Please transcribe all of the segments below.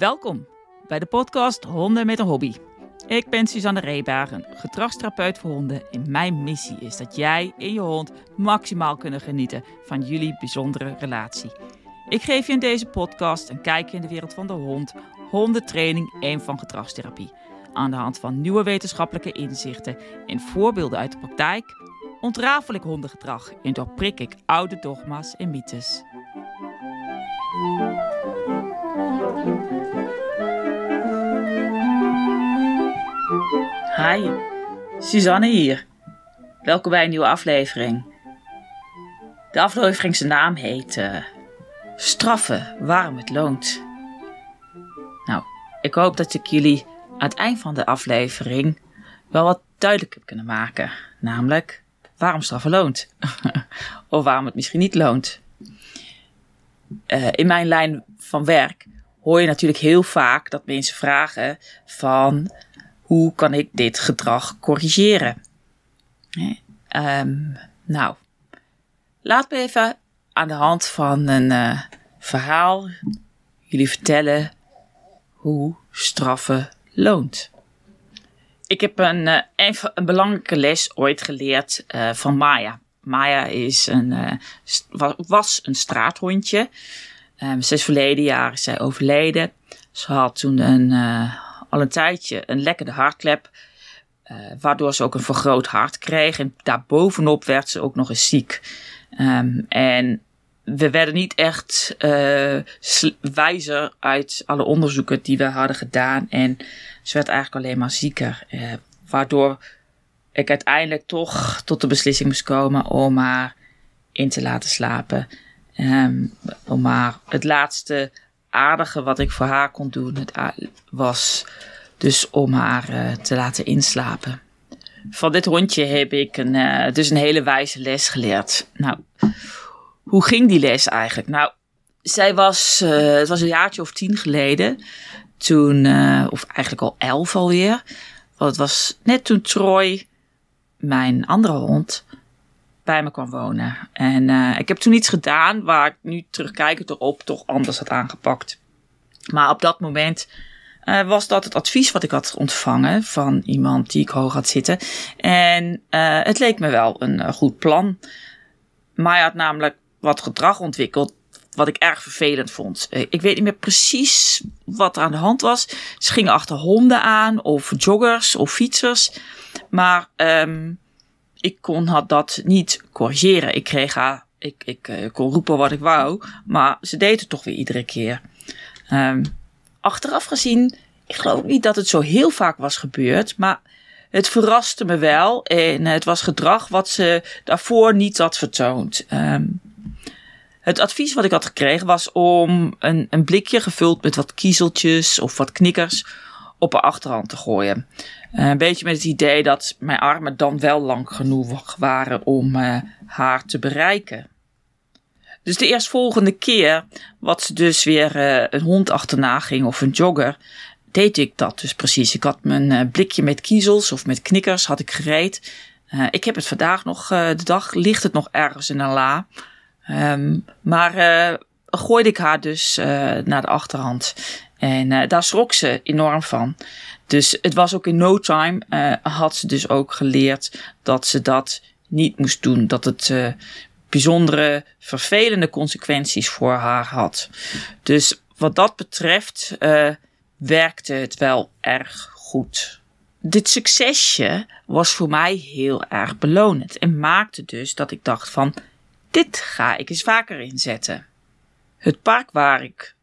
Welkom bij de podcast Honden met een Hobby. Ik ben Suzanne Reebagen, gedragstherapeut voor honden en mijn missie is dat jij en je hond maximaal kunnen genieten van jullie bijzondere relatie. Ik geef je in deze podcast een kijkje in de wereld van de hond, hondentraining en van gedragstherapie. Aan de hand van nieuwe wetenschappelijke inzichten en voorbeelden uit de praktijk ontrafel ik hondengedrag en doorprik ik oude dogma's en mythes. Hi, Suzanne hier. Welkom bij een nieuwe aflevering. De aflevering naam heet uh, Straffen waarom het loont. Nou, ik hoop dat ik jullie aan het eind van de aflevering wel wat duidelijk heb kunnen maken. Namelijk waarom straffen loont. of waarom het misschien niet loont. Uh, in mijn lijn van werk hoor je natuurlijk heel vaak dat mensen vragen van hoe kan ik dit gedrag corrigeren? Um, nou, laat me even aan de hand van een uh, verhaal jullie vertellen hoe straffen loont. Ik heb een, uh, een, belangrijke les ooit geleerd uh, van Maya. Maya is een, was een straathondje. Um, ze verleden jaar is zij overleden. Ze had toen een al een tijdje een lekkere hartklep. Uh, waardoor ze ook een vergroot hart kreeg. En daarbovenop werd ze ook nog eens ziek. Um, en we werden niet echt uh, wijzer uit alle onderzoeken die we hadden gedaan. En ze werd eigenlijk alleen maar zieker. Waardoor ik uiteindelijk toch tot de beslissing moest komen om haar in te laten slapen. Um, om haar het laatste aardige wat ik voor haar kon doen, het was dus om haar uh, te laten inslapen. Van dit hondje heb ik een, uh, dus een hele wijze les geleerd. Nou, hoe ging die les eigenlijk? Nou, zij was, uh, het was een jaartje of tien geleden. Toen, of eigenlijk al elf alweer. Want het was net toen Troy, mijn andere hond, bij me kwam wonen. En uh, ik heb toen iets gedaan waar ik nu terugkijkend erop toch anders had aangepakt. Maar op dat moment uh, was dat het advies wat ik had ontvangen van iemand die ik hoog had zitten. En uh, het leek me wel een goed plan. Maar hij had namelijk wat gedrag ontwikkeld wat ik erg vervelend vond. Ik weet niet meer precies wat er aan de hand was. Ze gingen achter honden aan, of joggers, of fietsers. Maar um, ik kon had dat niet corrigeren. Ik kreeg haar, ik, ik uh, kon roepen wat ik wou, maar ze deed het toch weer iedere keer. Um, achteraf gezien, ik geloof niet dat het zo heel vaak was gebeurd, maar het verraste me wel. En het was gedrag wat ze daarvoor niet had vertoond. Um, het advies wat ik had gekregen was om een, een blikje gevuld met wat kiezeltjes of wat knikkers op haar achterhand te gooien. Uh, een beetje met het idee dat mijn armen dan wel lang genoeg waren om uh, haar te bereiken. Dus de eerstvolgende keer wat ze dus weer uh, een hond achterna ging of een jogger, deed ik dat dus precies. Ik had mijn blikje met kiezels of met knikkers had ik gereed. ik heb het vandaag nog, de dag ligt het nog ergens in een la. Um, maar gooide ik haar dus naar de achterhand. En uh, daar schrok ze enorm van. Dus het was ook in no time, uh, had ze dus ook geleerd dat ze dat niet moest doen. Dat het uh, bijzondere, vervelende consequenties voor haar had. Dus wat dat betreft werkte het wel erg goed. Dit succesje was voor mij heel erg belonend en maakte dus dat ik dacht van, dit ga ik eens vaker inzetten. Het park waar ik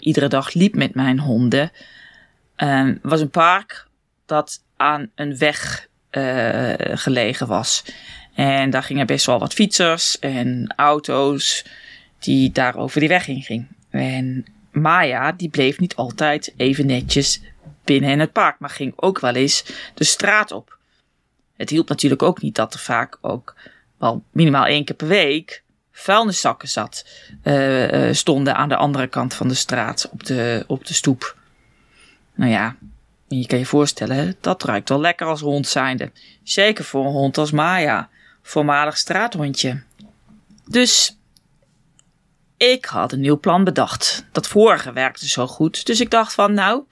iedere dag liep met mijn honden, uh, was een park dat aan een weg uh, gelegen was. En daar gingen best wel wat fietsers en auto's die daar over die weg in gingen. En Maya, die bleef niet altijd even netjes binnen in het park, maar ging ook wel eens de straat op. Het hielp natuurlijk ook niet dat er vaak ook wel minimaal één keer per week vuilniszakken zat, uh, stonden aan de andere kant van de straat op de, op de stoep. Nou ja, je kan je voorstellen, dat ruikt wel lekker als hond zijnde. Zeker voor een hond als Maya, voormalig straathondje. Dus ik had een nieuw plan bedacht. Dat vorige werkte zo goed. Dus ik dacht van, nou,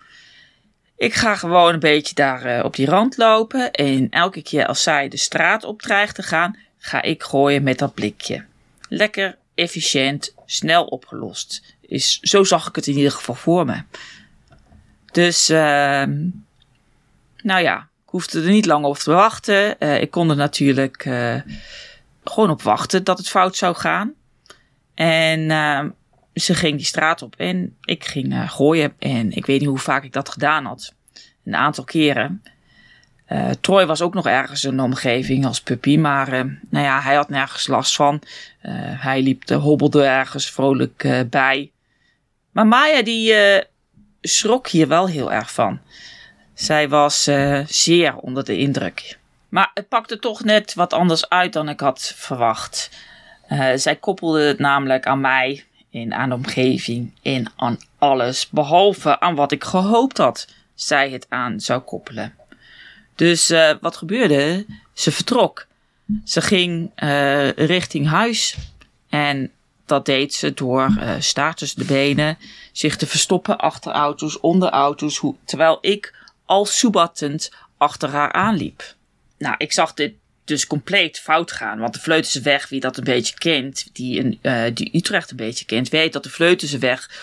ik ga gewoon een beetje daar uh, op die rand lopen. En elke keer als zij de straat op dreigt te gaan, ga ik gooien met dat blikje. Lekker, efficiënt, snel opgelost. Is, zo zag ik het in ieder geval voor me. Dus, uh, nou ja, ik hoefde er niet lang op te wachten. Uh, ik kon er natuurlijk uh, gewoon op wachten dat het fout zou gaan. En ehm, ze ging die straat op en ik ging uh, gooien. En ik weet niet hoe vaak ik dat gedaan had. Een aantal keren. Uh, Troy was ook nog ergens in omgeving als puppy, maar nou ja, hij had nergens last van. hij liep, hobbelde ergens vrolijk bij. Maar Maya die schrok hier wel heel erg van. Zij was zeer onder de indruk. Maar het pakte toch net wat anders uit dan ik had verwacht. Uh, zij koppelde het namelijk aan mij en aan de omgeving en aan alles, behalve aan wat ik gehoopt had zij het aan zou koppelen. Dus uh, wat gebeurde? Ze vertrok. Ze ging richting huis en dat deed ze door uh, de benen, zich te verstoppen achter auto's, onder auto's, terwijl ik al soebattend achter haar aanliep. Nou, ik zag dit dus compleet fout gaan. Want de Vleutense wie dat een beetje kent, die, een, uh, die Utrecht een beetje kent, weet dat de Vleutense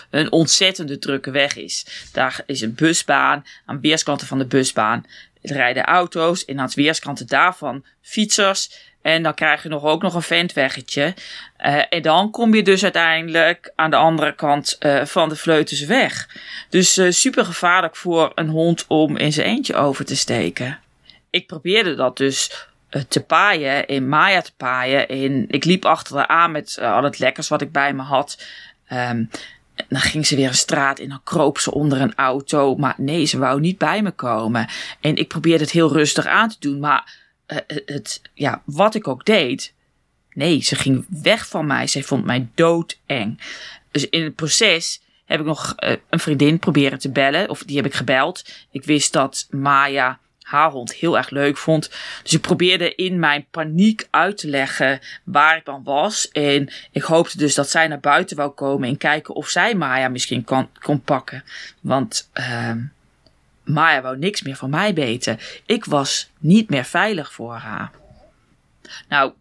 een ontzettende drukke weg is. Daar is een busbaan, aan weerskanten van de busbaan rijden auto's en aan de weerskanten daarvan fietsers. En dan krijg je nog ook nog een ventweggetje. Uh, en dan kom je dus uiteindelijk aan de andere kant uh, van de Vleutense weg. Dus uh, super gevaarlijk voor een hond om in zijn eentje over te steken. Ik probeerde dat dus eh, te paaien, in Maya te paaien. En ik liep achter haar aan met al het lekkers wat ik bij me had. Um, dan ging ze weer een straat in, dan kroop ze onder een auto. Maar nee, ze wou niet bij me komen. En ik probeerde het heel rustig aan te doen. Maar uh, het, ja, wat ik ook deed. Nee, ze ging weg van mij. Zij vond mij doodeng. Dus in het proces heb ik nog uh, een vriendin proberen te bellen. Of die heb ik gebeld. Ik wist dat Maya haar hond heel erg leuk vond. Dus ik probeerde in mijn paniek uit te leggen waar ik dan was. En ik hoopte dus dat zij naar buiten wou komen en kijken of zij Maya misschien kon, kon pakken. Want uh, Maya wou niks meer van mij weten. Ik was niet meer veilig voor haar. Nou,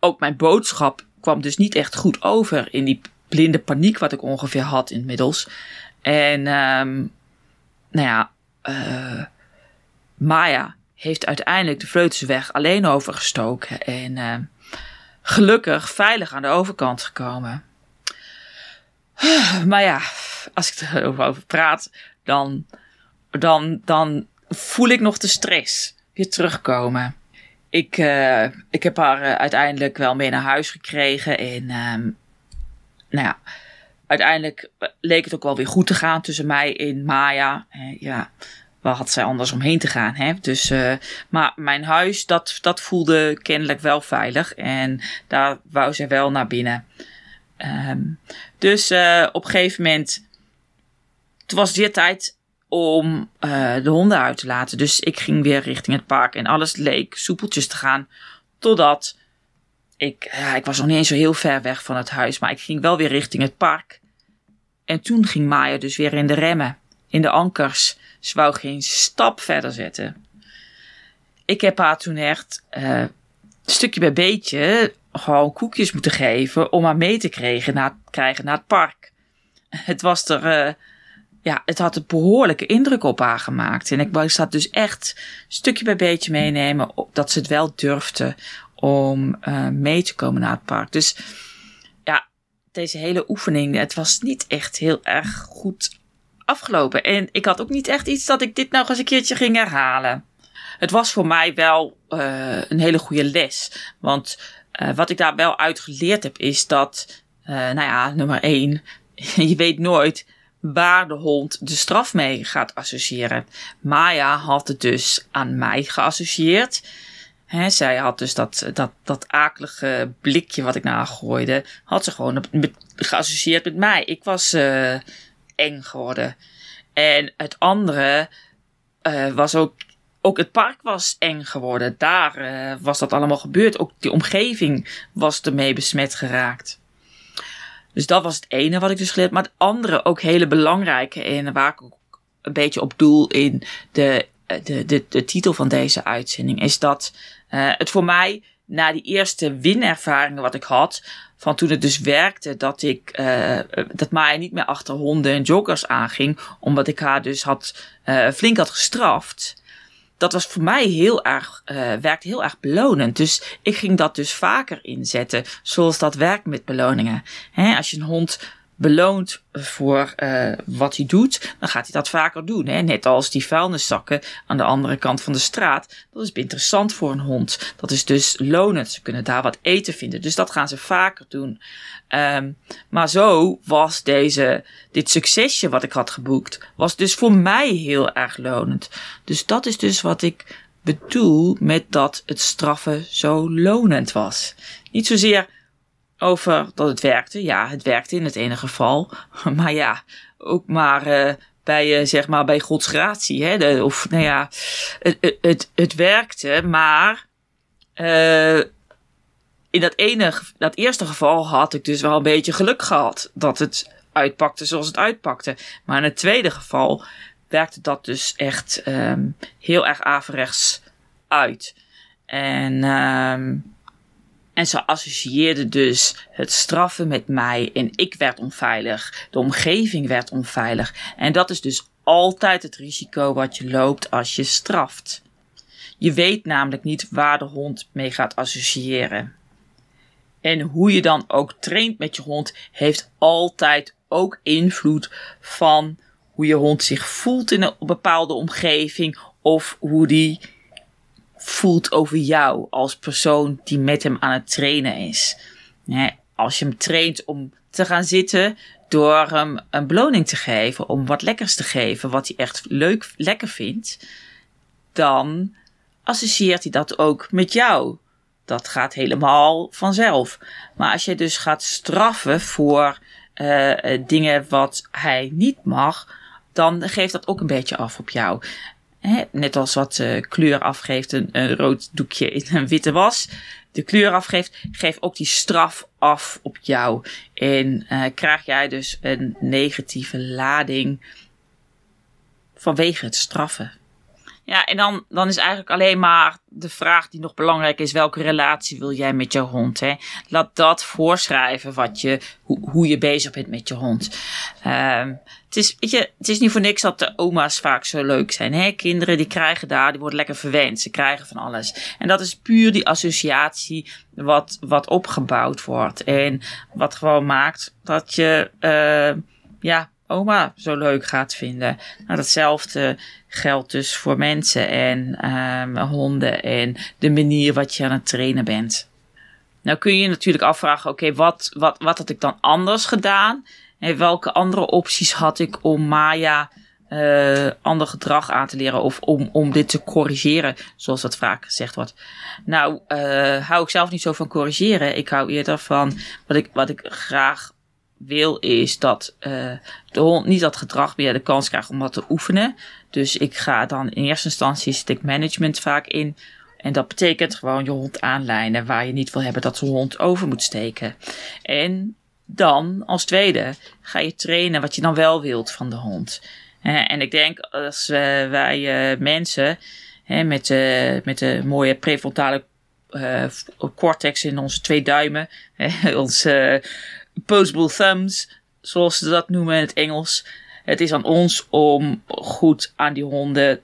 ook mijn boodschap kwam dus niet echt goed over in die blinde paniek wat ik ongeveer had inmiddels. En um, nou ja, uh, Maya heeft uiteindelijk de Vleutensweg alleen overgestoken en uh, gelukkig veilig aan de overkant gekomen. Maar ja, als ik erover praat, dan, dan, dan voel ik nog de stress weer terugkomen. Ik, uh, ik heb haar uh, uiteindelijk wel mee naar huis gekregen en um, nou ja, uiteindelijk leek het ook wel weer goed te gaan tussen mij en Maya. ja, waar had zij anders omheen te gaan? Hè? Dus, maar mijn huis, dat, dat voelde kennelijk wel veilig. En daar wou zij wel naar binnen. Um, dus op een gegeven moment. Het was weer tijd om uh, de honden uit te laten. Dus ik ging weer richting het park. En alles leek soepeltjes te gaan. Totdat ik. Ja, ik was nog niet eens zo heel ver weg van het huis. Maar ik ging wel weer richting het park. En toen ging Maya dus weer in de remmen. In de ankers. Ze wou geen stap verder zetten. Ik heb haar toen echt uh, stukje bij beetje gewoon koekjes moeten geven om haar mee te krijgen naar, krijgen naar het park. Het was er, uh, ja, het had een behoorlijke indruk op haar gemaakt. En ik wou dat dus echt stukje bij beetje meenemen, dat ze het wel durfde om uh, mee te komen naar het park. Dus ja, deze hele oefening, het was niet echt heel erg goed afgelopen. En ik had ook niet echt iets dat ik dit nou eens een keertje ging herhalen. Het was voor mij wel uh, een hele goede les. Want uh, wat ik daar wel uit geleerd heb, is dat, nou ja, nummer één, je weet nooit waar de hond de straf mee gaat associëren. Maya had het dus aan mij geassocieerd. He, zij had dus dat, dat, dat akelige blikje wat ik naar haar gooide, had ze gewoon geassocieerd met mij. Ik was uh, eng geworden. En het andere uh, was ook, ook het park was eng geworden. Daar uh, was dat allemaal gebeurd. Ook die omgeving was ermee besmet geraakt. Dus dat was het ene wat ik dus geleerd. Maar het andere, ook hele belangrijke en waar ik ook een beetje op doel in de, de, de, de titel van deze uitzending, is dat uh, het voor mij na die eerste winervaringen wat ik had, van toen het dus werkte dat ik, uh, dat Maya niet meer achter honden en joggers aanging, omdat ik haar dus had, flink had gestraft. Dat was voor mij heel erg, uh, werkte heel erg belonend. Dus ik ging dat dus vaker inzetten, zoals dat werkt met beloningen. He, als je een hond beloont voor uh, wat hij doet, dan gaat hij dat vaker doen. Hè? Net als die vuilniszakken aan de andere kant van de straat. Dat is interessant voor een hond. Dat is dus lonend. Ze kunnen daar wat eten vinden. Dus dat gaan ze vaker doen. Um, maar zo was deze, dit succesje wat ik had geboekt, was dus voor mij heel erg lonend. Dus dat is dus wat ik bedoel met dat het straffen zo lonend was. Niet zozeer over dat het werkte. Ja, het werkte in het ene geval. Maar ja, ook maar uh, bij, uh, zeg maar, bij Gods gratie. Hè? De, of, nou ja, het, het, het, werkte, maar uh, in dat, ene, dat eerste geval had ik dus wel een beetje geluk gehad. Dat het uitpakte zoals het uitpakte. Maar in het tweede geval werkte dat dus echt um, heel erg averechts uit. En... Um, en ze associeerde dus het straffen met mij en ik werd onveilig. De omgeving werd onveilig. En dat is dus altijd het risico wat je loopt als je straft. Je weet namelijk niet waar de hond mee gaat associëren. En hoe je dan ook traint met je hond heeft altijd ook invloed van hoe je hond zich voelt in een bepaalde omgeving of hoe die voelt over jou als persoon die met hem aan het trainen is. als je hem traint om te gaan zitten door hem een beloning te geven, om wat lekkers te geven, wat hij echt leuk, lekker vindt, dan associeert hij dat ook met jou. Dat gaat helemaal vanzelf. Maar als je dus gaat straffen voor uh, dingen wat hij niet mag, dan geeft dat ook een beetje af op jou net als wat uh, kleur afgeeft, een, een, rood doekje in een witte was. De kleur afgeeft, geef ook die straf af op jou. En uh, krijg jij dus een negatieve lading vanwege het straffen. Ja, en dan, dan is eigenlijk alleen maar de vraag die nog belangrijk is: welke relatie wil jij met je hond? Hè? Laat dat voorschrijven wat je, hoe, hoe je bezig bent met je hond. Um, het, is, weet je, het is niet voor niks dat de oma's vaak zo leuk zijn. Hè? Kinderen die krijgen daar, die worden lekker verwend. Ze krijgen van alles. En dat is puur die associatie wat, wat opgebouwd wordt. En wat gewoon maakt dat je, uh, ja, oma zo leuk gaat vinden. Nou, datzelfde geldt dus voor mensen en um, honden en de manier wat je aan het trainen bent. Nou kun je je natuurlijk afvragen, oké, wat, wat, wat had ik dan anders gedaan? En welke andere opties had ik om Maya uh, ander gedrag aan te leren of om, om dit te corrigeren, zoals dat vaak gezegd wordt. Nou, uh, hou ik zelf niet zo van corrigeren. Ik hou eerder van wat ik, wat ik graag wil is dat uh, de hond niet dat gedrag meer de kans krijgt om dat te oefenen. Dus ik ga dan in eerste instantie stick management vaak in. En dat betekent gewoon je hond aanlijnen waar je niet wil hebben dat de hond over moet steken. En dan als tweede ga je trainen wat je dan wel wilt van de hond. en ik denk als uh, wij uh, mensen met, met de mooie prefrontale cortex in onze twee duimen, onze opposable thumbs, zoals ze dat noemen in het Engels. Het is aan ons om goed aan die honden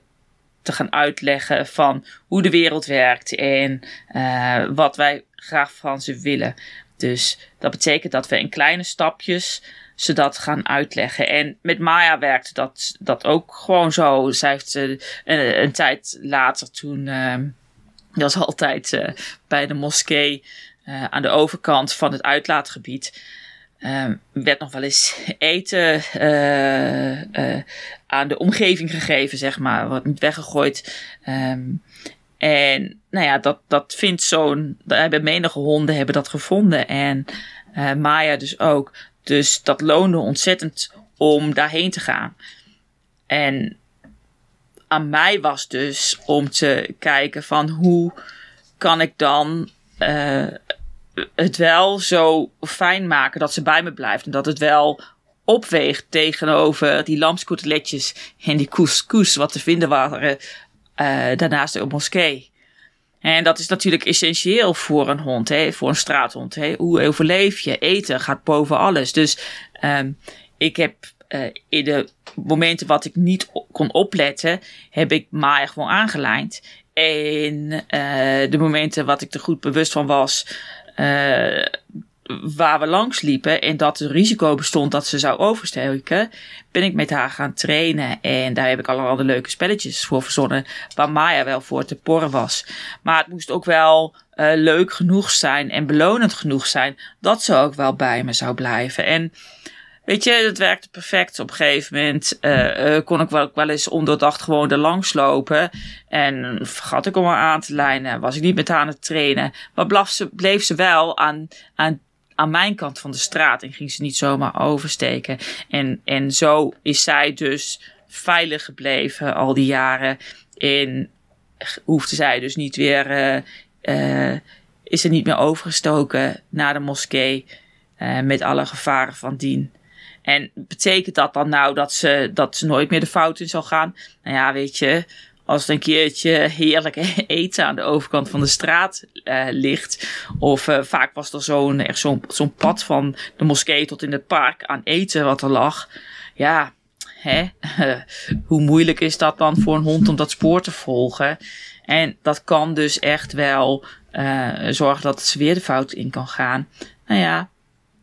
te gaan uitleggen van hoe de wereld werkt en uh, wat wij graag van ze willen. Dus dat betekent dat we in kleine stapjes ze dat gaan uitleggen. En met Maya werkte dat, dat ook gewoon zo. Zij heeft uh, een, een, tijd later toen, uh, dat was altijd uh, bij de moskee aan de overkant van het uitlaatgebied. Um, werd nog wel eens eten uh, uh, aan de omgeving gegeven, zeg maar. Wat niet weggegooid. Um, en nou ja, dat, dat vindt zo'n. Hebben menige honden hebben dat gevonden. En Maya dus ook. Dus dat loonde ontzettend om daarheen te gaan. En aan mij was dus om te kijken van hoe kan ik dan het wel zo fijn maken dat ze bij me blijft. En dat het wel opweegt tegenover die lamskoteletjes en die couscous wat te vinden waren uh, daarnaast de moskee. En dat is natuurlijk essentieel voor een hond, hè, voor een straathond. Hè. Hoe overleef je? Eten gaat boven alles. Dus um, ik heb uh, in de momenten wat ik niet kon opletten, heb ik Maya gewoon aangelijnd. En uh, de momenten wat ik er goed bewust van was, uh, waar we langs liepen en dat het risico bestond dat ze zou oversteken, ben ik met haar gaan trainen. En daar heb ik allerlei leuke spelletjes voor verzonnen, waar Maya wel voor te porren was. Maar het moest ook wel uh, leuk genoeg zijn en belonend genoeg zijn dat ze ook wel bij me zou blijven. En Weet je, het werkte perfect. Op een gegeven moment uh, uh, kon ik wel, eens ondoordacht gewoon er langs lopen. En vergat ik om aan te lijnen. Was ik niet met haar aan het trainen. Maar bleef ze, wel aan, aan, aan mijn kant van de straat. En ging ze niet zomaar oversteken. En, en zo is zij dus veilig gebleven al die jaren. En hoefde zij dus niet weer... Uh, is er niet meer overgestoken naar de moskee. met alle gevaren van dien. En betekent dat dan nou dat ze, dat ze nooit meer de fout in zal gaan? Nou ja, weet je, als het een keertje heerlijk eten aan de overkant van de straat uh, ligt. Of uh, vaak was er zo'n echt zo'n zo'n pad van de moskee tot in het park aan eten wat er lag. Ja, hè? hoe moeilijk is dat dan voor een hond om dat spoor te volgen? En dat kan dus echt wel uh, zorgen dat ze weer de fout in kan gaan. Nou ja,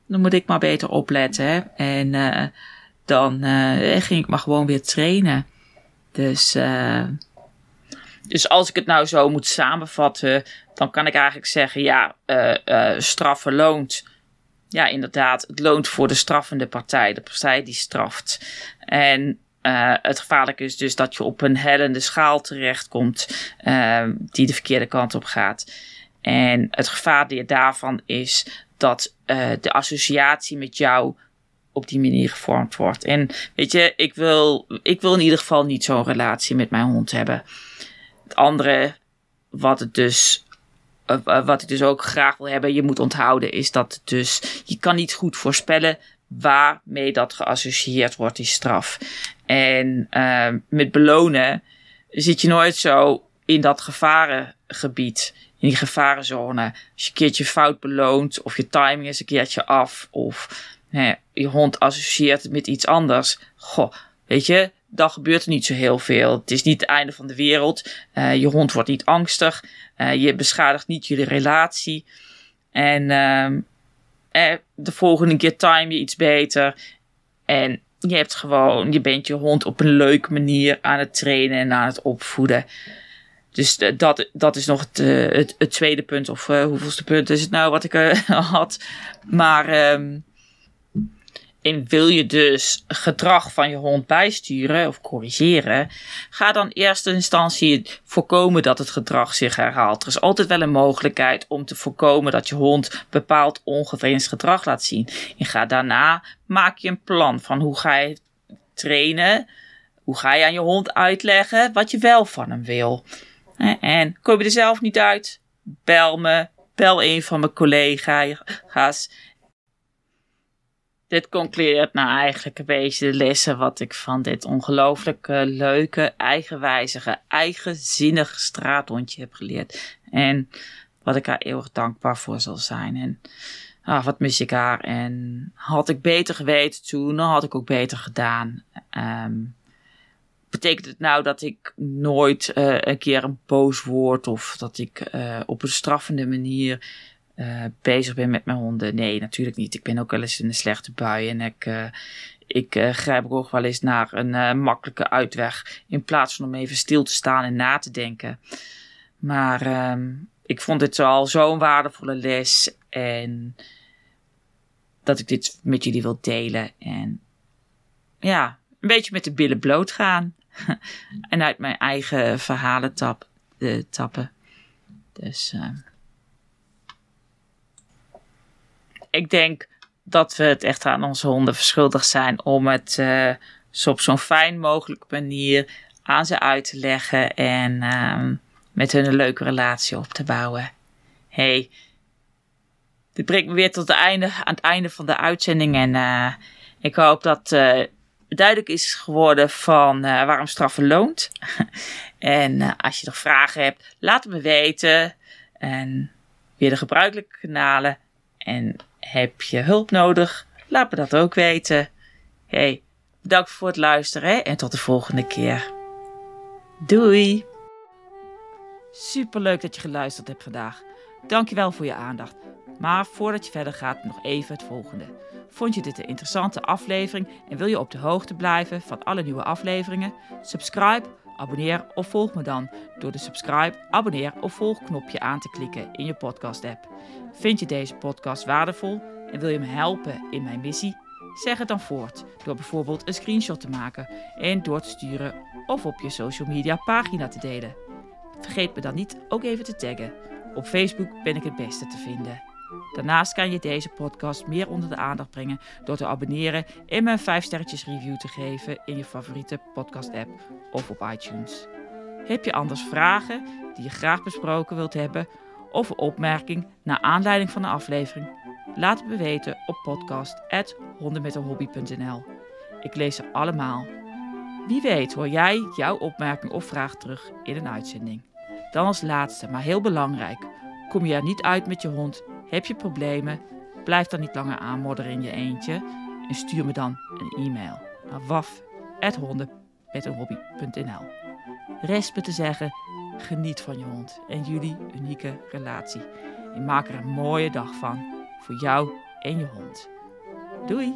dan moet ik maar beter opletten. En uh, dan uh, ging ik maar gewoon weer trainen. Dus, uh, dus als ik het nou zo moet samenvatten, dan kan ik eigenlijk zeggen: ja, straffen loont. Ja, inderdaad, het loont voor de straffende partij, de partij die straft. En het gevaarlijke is dus dat je op een hellende schaal terechtkomt uh, die de verkeerde kant op gaat. En het gevaar daarvan is dat uh, de associatie met jou op die manier gevormd wordt. En weet je, ik wil, ik wil in ieder geval niet zo'n relatie met mijn hond hebben. Het andere, wat het dus. Uh, wat ik dus ook graag wil hebben, je moet onthouden, is dat dus. Je kan niet goed voorspellen waarmee dat geassocieerd wordt, die straf. En met belonen zit je nooit zo in dat gevarengebied in die gevarenzone. Als je een keertje fout beloont, of je timing is een keertje af, of hè, je hond associeert het met iets anders. Goh, weet je, dan gebeurt er niet zo heel veel. Het is niet het einde van de wereld. Uh, je hond wordt niet angstig. Uh, je beschadigt niet jullie relatie. En uh, eh, de volgende keer time je iets beter. En je hebt gewoon, je bent je hond op een leuke manier aan het trainen en aan het opvoeden. Dus eh, dat, dat is nog het, uh, het, tweede punt. Of uh, hoeveelste punt is het nou wat ik uh, had. Maar um, wil je dus gedrag van je hond bijsturen of corrigeren, ga dan in instantie voorkomen dat het gedrag zich herhaalt. Er is altijd wel een mogelijkheid om te voorkomen dat je hond bepaald ongewenst gedrag laat zien. En ga daarna maak je een plan van hoe ga je trainen, hoe ga je aan je hond uitleggen wat je wel van hem wil. En kom je er zelf niet uit? Bel me, bel een van mijn collega's. Dit concludeert nou eigenlijk een beetje de lessen wat ik van dit ongelooflijk leuke, eigenwijzige, eigenzinnige straathondje heb geleerd. En wat ik haar eeuwig dankbaar voor zal zijn. En ah, wat mis ik haar. En had ik beter geweten toen, dan had ik ook beter gedaan. Um, betekent het nou dat ik nooit uh, een keer een boos word of dat ik uh, op een straffende manier uh, bezig ben met mijn honden? Nee, natuurlijk niet. Ik ben ook wel eens in een slechte bui en ik, ik grijp ook wel eens naar een makkelijke uitweg in plaats van om even stil te staan en na te denken. Maar um, ik vond dit al zo'n waardevolle les en dat ik dit met jullie wil delen en ja, een beetje met de billen bloot gaan. en uit mijn eigen verhalen tap, uh, tappen. Dus uh, ik denk dat we het echt aan onze honden verschuldigd zijn om het uh, op zo'n fijn mogelijke manier aan ze uit te leggen en uh, met hun een leuke relatie op te bouwen. Hey, dit brengt me weer tot het einde, aan het einde van de uitzending. En ik hoop dat duidelijk is geworden van uh, waarom straffen loont. en als je nog vragen hebt, laat het me weten. En via de gebruikelijke kanalen. En heb je hulp nodig? Laat me dat ook weten. Hey, bedankt voor het luisteren en tot de volgende keer. Doei! Superleuk dat je geluisterd hebt vandaag. Dankjewel voor je aandacht. Maar voordat je verder gaat, nog even het volgende. Vond je dit een interessante aflevering en wil je op de hoogte blijven van alle nieuwe afleveringen? Subscribe, abonneer of volg me dan door de subscribe, abonneer of volg knopje aan te klikken in je podcast app. Vind je deze podcast waardevol en wil je me helpen in mijn missie? Zeg het dan voort door bijvoorbeeld een screenshot te maken en door te sturen of op je social media pagina te delen. Vergeet me dan niet ook even te taggen. Op Facebook ben ik het beste te vinden. Daarnaast kan je deze podcast meer onder de aandacht brengen door te abonneren en me een 5 sterretjes review te geven in je favoriete podcast app of op iTunes. Heb je anders vragen die je graag besproken wilt hebben of een opmerking naar aanleiding van de aflevering? Laat het me weten op podcast@hondenmetenhobby.nl. Ik lees ze allemaal. Wie weet hoor jij jouw opmerking of vraag terug in een uitzending. Dan als laatste, maar heel belangrijk. Kom je er niet uit met je hond? Heb je problemen? Blijf dan niet langer aanmodderen in je eentje en stuur me dan een e-mail naar waf.honden.nl. Rest me te zeggen, geniet van je hond en jullie unieke relatie. En maak er een mooie dag van voor jou en je hond. Doei!